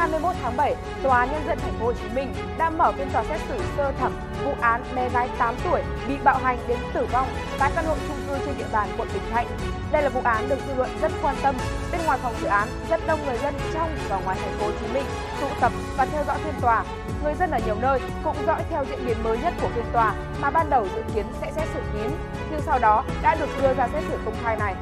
21 tháng 7, Tòa án Nhân dân Thành phố Hồ Chí Minh đã mở phiên tòa xét xử sơ thẩm vụ án bé gái 8 tuổi bị bạo hành đến tử vong tại căn hộ chung cư trên địa bàn quận Bình Thạnh. Đây là vụ án được dư luận rất quan tâm. Bên ngoài phòng xử án, rất đông người dân trong và ngoài thành phố Hồ Chí Minh tụ tập và theo dõi phiên tòa. Người dân ở nhiều nơi cũng dõi theo diễn biến mới nhất của phiên tòa mà ban đầu dự kiến sẽ xét xử kín, nhưng sau đó đã được đưa ra xét xử công khai này.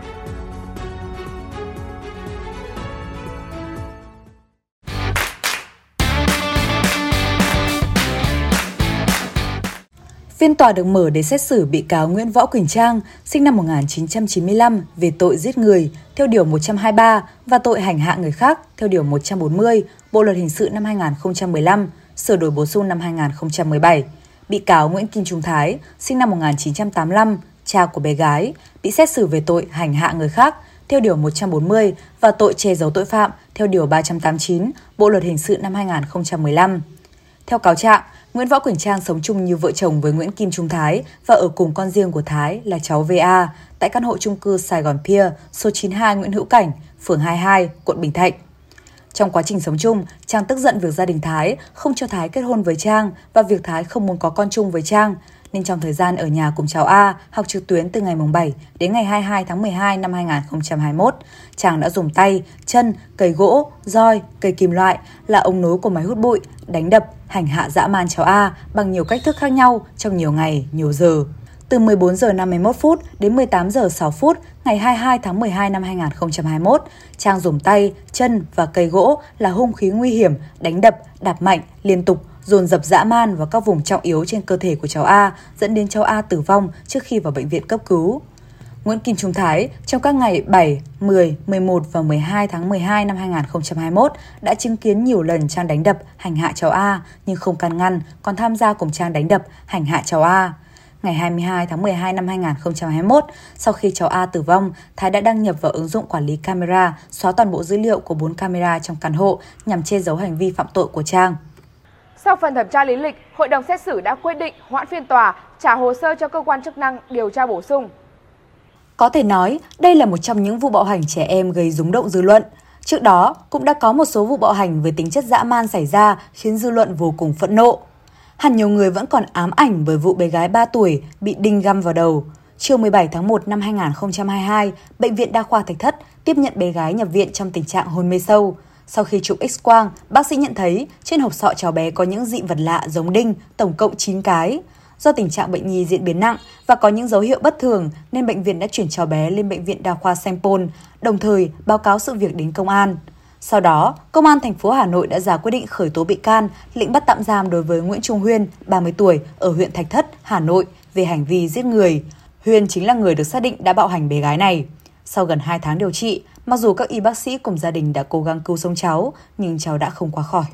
Phiên tòa được mở để xét xử bị cáo Nguyễn Võ Quỳnh Trang, sinh năm 1995 về tội giết người theo Điều 123 và tội hành hạ người khác theo Điều 140 Bộ Luật Hình sự năm 2015, sửa đổi bổ sung năm 2017. Bị cáo Nguyễn Kim Trung Thái, sinh năm 1985, cha của bé gái, bị xét xử về tội hành hạ người khác theo Điều 140 và tội che giấu tội phạm theo Điều 389 Bộ Luật Hình sự năm 2015. Theo cáo trạng, Nguyễn Võ Quỳnh Trang sống chung như vợ chồng với Nguyễn Kim Trung Thái và ở cùng con riêng của Thái là cháu VA tại căn hộ chung cư Sài Gòn Pier, số 92 Nguyễn Hữu Cảnh, phường 22, quận Bình Thạnh. Trong quá trình sống chung, Trang tức giận việc gia đình Thái không cho Thái kết hôn với Trang và việc Thái không muốn có con chung với Trang, nên trong thời gian ở nhà cùng cháu A học trực tuyến từ ngày 7 đến ngày 22 tháng 12 năm 2021, chàng đã dùng tay, chân, cây gỗ, roi, cây kim loại là ống nối của máy hút bụi, đánh đập, hành hạ dã man cháu A bằng nhiều cách thức khác nhau trong nhiều ngày, nhiều giờ. Từ 14 giờ 51 phút đến 18 giờ 6 phút ngày 22 tháng 12 năm 2021, Trang dùng tay, chân và cây gỗ là hung khí nguy hiểm đánh đập, đạp mạnh liên tục dồn dập dã man vào các vùng trọng yếu trên cơ thể của cháu A, dẫn đến cháu A tử vong trước khi vào bệnh viện cấp cứu. Nguyễn Kim Trung Thái trong các ngày 7, 10, 11 và 12 tháng 12 năm 2021 đã chứng kiến nhiều lần Trang đánh đập, hành hạ cháu A nhưng không can ngăn, còn tham gia cùng Trang đánh đập, hành hạ cháu A. Ngày 22 tháng 12 năm 2021, sau khi cháu A tử vong, Thái đã đăng nhập vào ứng dụng quản lý camera, xóa toàn bộ dữ liệu của 4 camera trong căn hộ nhằm che giấu hành vi phạm tội của Trang. Sau phần thẩm tra lý lịch, hội đồng xét xử đã quyết định hoãn phiên tòa, trả hồ sơ cho cơ quan chức năng điều tra bổ sung. Có thể nói, đây là một trong những vụ bạo hành trẻ em gây rúng động dư luận. Trước đó, cũng đã có một số vụ bạo hành với tính chất dã man xảy ra khiến dư luận vô cùng phẫn nộ. Hẳn nhiều người vẫn còn ám ảnh bởi vụ bé gái 3 tuổi bị đinh găm vào đầu. Chiều 17 tháng 1 năm 2022, Bệnh viện Đa khoa Thạch Thất tiếp nhận bé gái nhập viện trong tình trạng hôn mê sâu. Sau khi chụp x-quang, bác sĩ nhận thấy trên hộp sọ cháu bé có những dị vật lạ giống đinh, tổng cộng 9 cái. Do tình trạng bệnh nhi diễn biến nặng và có những dấu hiệu bất thường nên bệnh viện đã chuyển cháu bé lên bệnh viện đa khoa Sanh Pôn, đồng thời báo cáo sự việc đến công an. Sau đó, Công an thành phố Hà Nội đã ra quyết định khởi tố bị can, lệnh bắt tạm giam đối với Nguyễn Trung Huyên, 30 tuổi, ở huyện Thạch Thất, Hà Nội về hành vi giết người. Huyên chính là người được xác định đã bạo hành bé gái này. Sau gần 2 tháng điều trị, mặc dù các y bác sĩ cùng gia đình đã cố gắng cứu sống cháu, nhưng cháu đã không qua khỏi.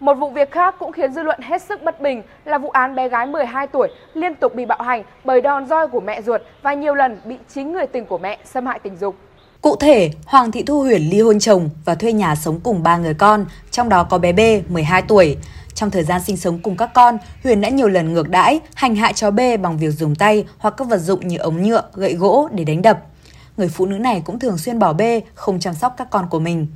Một vụ việc khác cũng khiến dư luận hết sức bất bình là vụ án bé gái 12 tuổi liên tục bị bạo hành bởi đòn roi của mẹ ruột và nhiều lần bị chính người tình của mẹ xâm hại tình dục. Cụ thể, Hoàng Thị Thu Huyền ly hôn chồng và thuê nhà sống cùng ba người con, trong đó có bé B, 12 tuổi. Trong thời gian sinh sống cùng các con, Huyền đã nhiều lần ngược đãi, hành hạ cháu B bằng việc dùng tay hoặc các vật dụng như ống nhựa, gậy gỗ để đánh đập. Người phụ nữ này cũng thường xuyên bỏ bê, không chăm sóc các con của mình.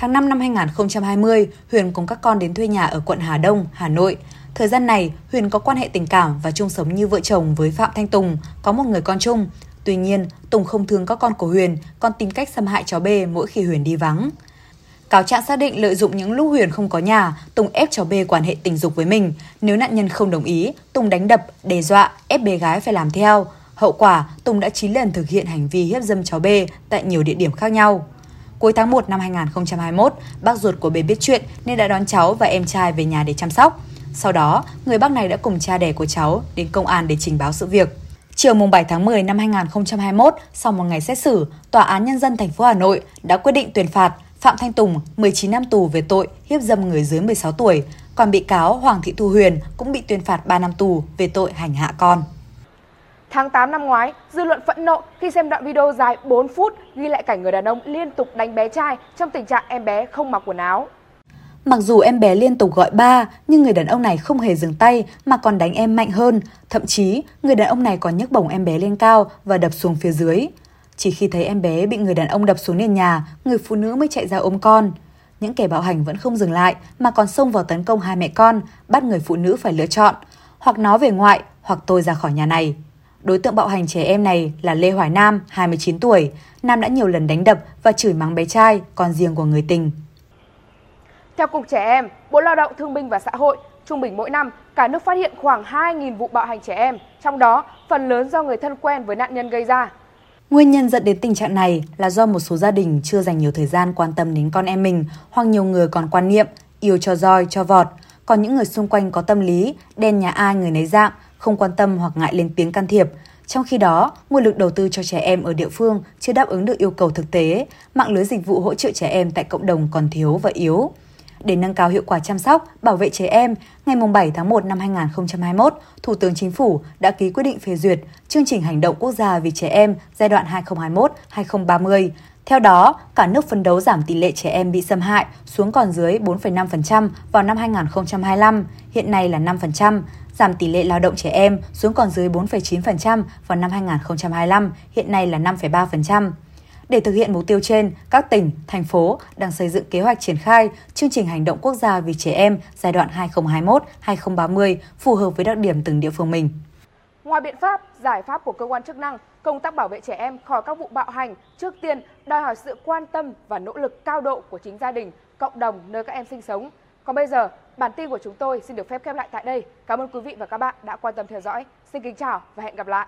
Tháng 5 năm 2020, Huyền cùng các con đến thuê nhà ở quận Hà Đông, Hà Nội. Thời gian này, Huyền có quan hệ tình cảm và chung sống như vợ chồng với Phạm Thanh Tùng, có một người con chung. Tuy nhiên, Tùng không thương các con của Huyền, còn tìm cách xâm hại cháu B mỗi khi Huyền đi vắng. Cáo trạng xác định lợi dụng những lúc Huyền không có nhà, Tùng ép cháu B quan hệ tình dục với mình. Nếu nạn nhân không đồng ý, Tùng đánh đập, đe dọa, ép bé gái phải làm theo. Hậu quả, Tùng đã 9 lần thực hiện hành vi hiếp dâm cháu B tại nhiều địa điểm khác nhau. Cuối tháng 1 năm 2021, bác ruột của bé biết chuyện nên đã đón cháu và em trai về nhà để chăm sóc. Sau đó, người bác này đã cùng cha đẻ của cháu đến công an để trình báo sự việc. Chiều mùng 7 tháng 10 năm 2021, sau một ngày xét xử, Tòa án Nhân dân thành phố Hà Nội đã quyết định tuyên phạt Phạm Thanh Tùng 19 năm tù về tội hiếp dâm người dưới 16 tuổi, còn bị cáo Hoàng Thị Thu Huyền cũng bị tuyên phạt 3 năm tù về tội hành hạ con. Tháng 8 năm ngoái, dư luận phẫn nộ khi xem đoạn video dài 4 phút ghi lại cảnh người đàn ông liên tục đánh bé trai trong tình trạng em bé không mặc quần áo. Mặc dù em bé liên tục gọi ba, nhưng người đàn ông này không hề dừng tay mà còn đánh em mạnh hơn. Thậm chí, người đàn ông này còn nhấc bổng em bé lên cao và đập xuống phía dưới. Chỉ khi thấy em bé bị người đàn ông đập xuống nền nhà, người phụ nữ mới chạy ra ôm con. những kẻ bạo hành vẫn không dừng lại mà còn xông vào tấn công hai mẹ con, bắt người phụ nữ phải lựa chọn, hoặc nó về ngoại hoặc tôi ra khỏi nhà này. Đối tượng bạo hành trẻ em này là Lê Hoài Nam, 29 tuổi. Nam đã nhiều lần đánh đập và chửi mắng bé trai, con riêng của người tình. Theo Cục Trẻ Em, Bộ Lao động Thương binh và Xã hội, trung bình mỗi năm, cả nước phát hiện khoảng 2.000 vụ bạo hành trẻ em, trong đó phần lớn do người thân quen với nạn nhân gây ra. Nguyên nhân dẫn đến tình trạng này là do một số gia đình chưa dành nhiều thời gian quan tâm đến con em mình hoặc nhiều người còn quan niệm yêu cho roi, cho vọt. Còn những người xung quanh có tâm lý, đen nhà ai người nấy dạng, không quan tâm hoặc ngại lên tiếng can thiệp. Trong khi đó, nguồn lực đầu tư cho trẻ em ở địa phương chưa đáp ứng được yêu cầu thực tế, mạng lưới dịch vụ hỗ trợ trẻ em tại cộng đồng còn thiếu và yếu. Để nâng cao hiệu quả chăm sóc, bảo vệ trẻ em, ngày 7 tháng 1 năm 2021, Thủ tướng Chính phủ đã ký quyết định phê duyệt chương trình hành động quốc gia vì trẻ em giai đoạn 2021-2030. Theo đó, cả nước phấn đấu giảm tỷ lệ trẻ em bị xâm hại xuống còn dưới 4,5% vào năm 2025, hiện nay là 5%, giảm tỷ lệ lao động trẻ em xuống còn dưới 4,9% vào năm 2025, hiện nay là 5,3%. Để thực hiện mục tiêu trên, các tỉnh, thành phố đang xây dựng kế hoạch triển khai chương trình hành động quốc gia vì trẻ em giai đoạn 2021-2030 phù hợp với đặc điểm từng địa phương mình. Ngoài biện pháp, giải pháp của cơ quan chức năng, công tác bảo vệ trẻ em khỏi các vụ bạo hành trước tiên đòi hỏi sự quan tâm và nỗ lực cao độ của chính gia đình, cộng đồng nơi các em sinh sống. Còn bây giờ, bản tin của chúng tôi xin được phép khép lại tại đây. Cảm ơn quý vị và các bạn đã quan tâm theo dõi. Xin kính chào và hẹn gặp lại.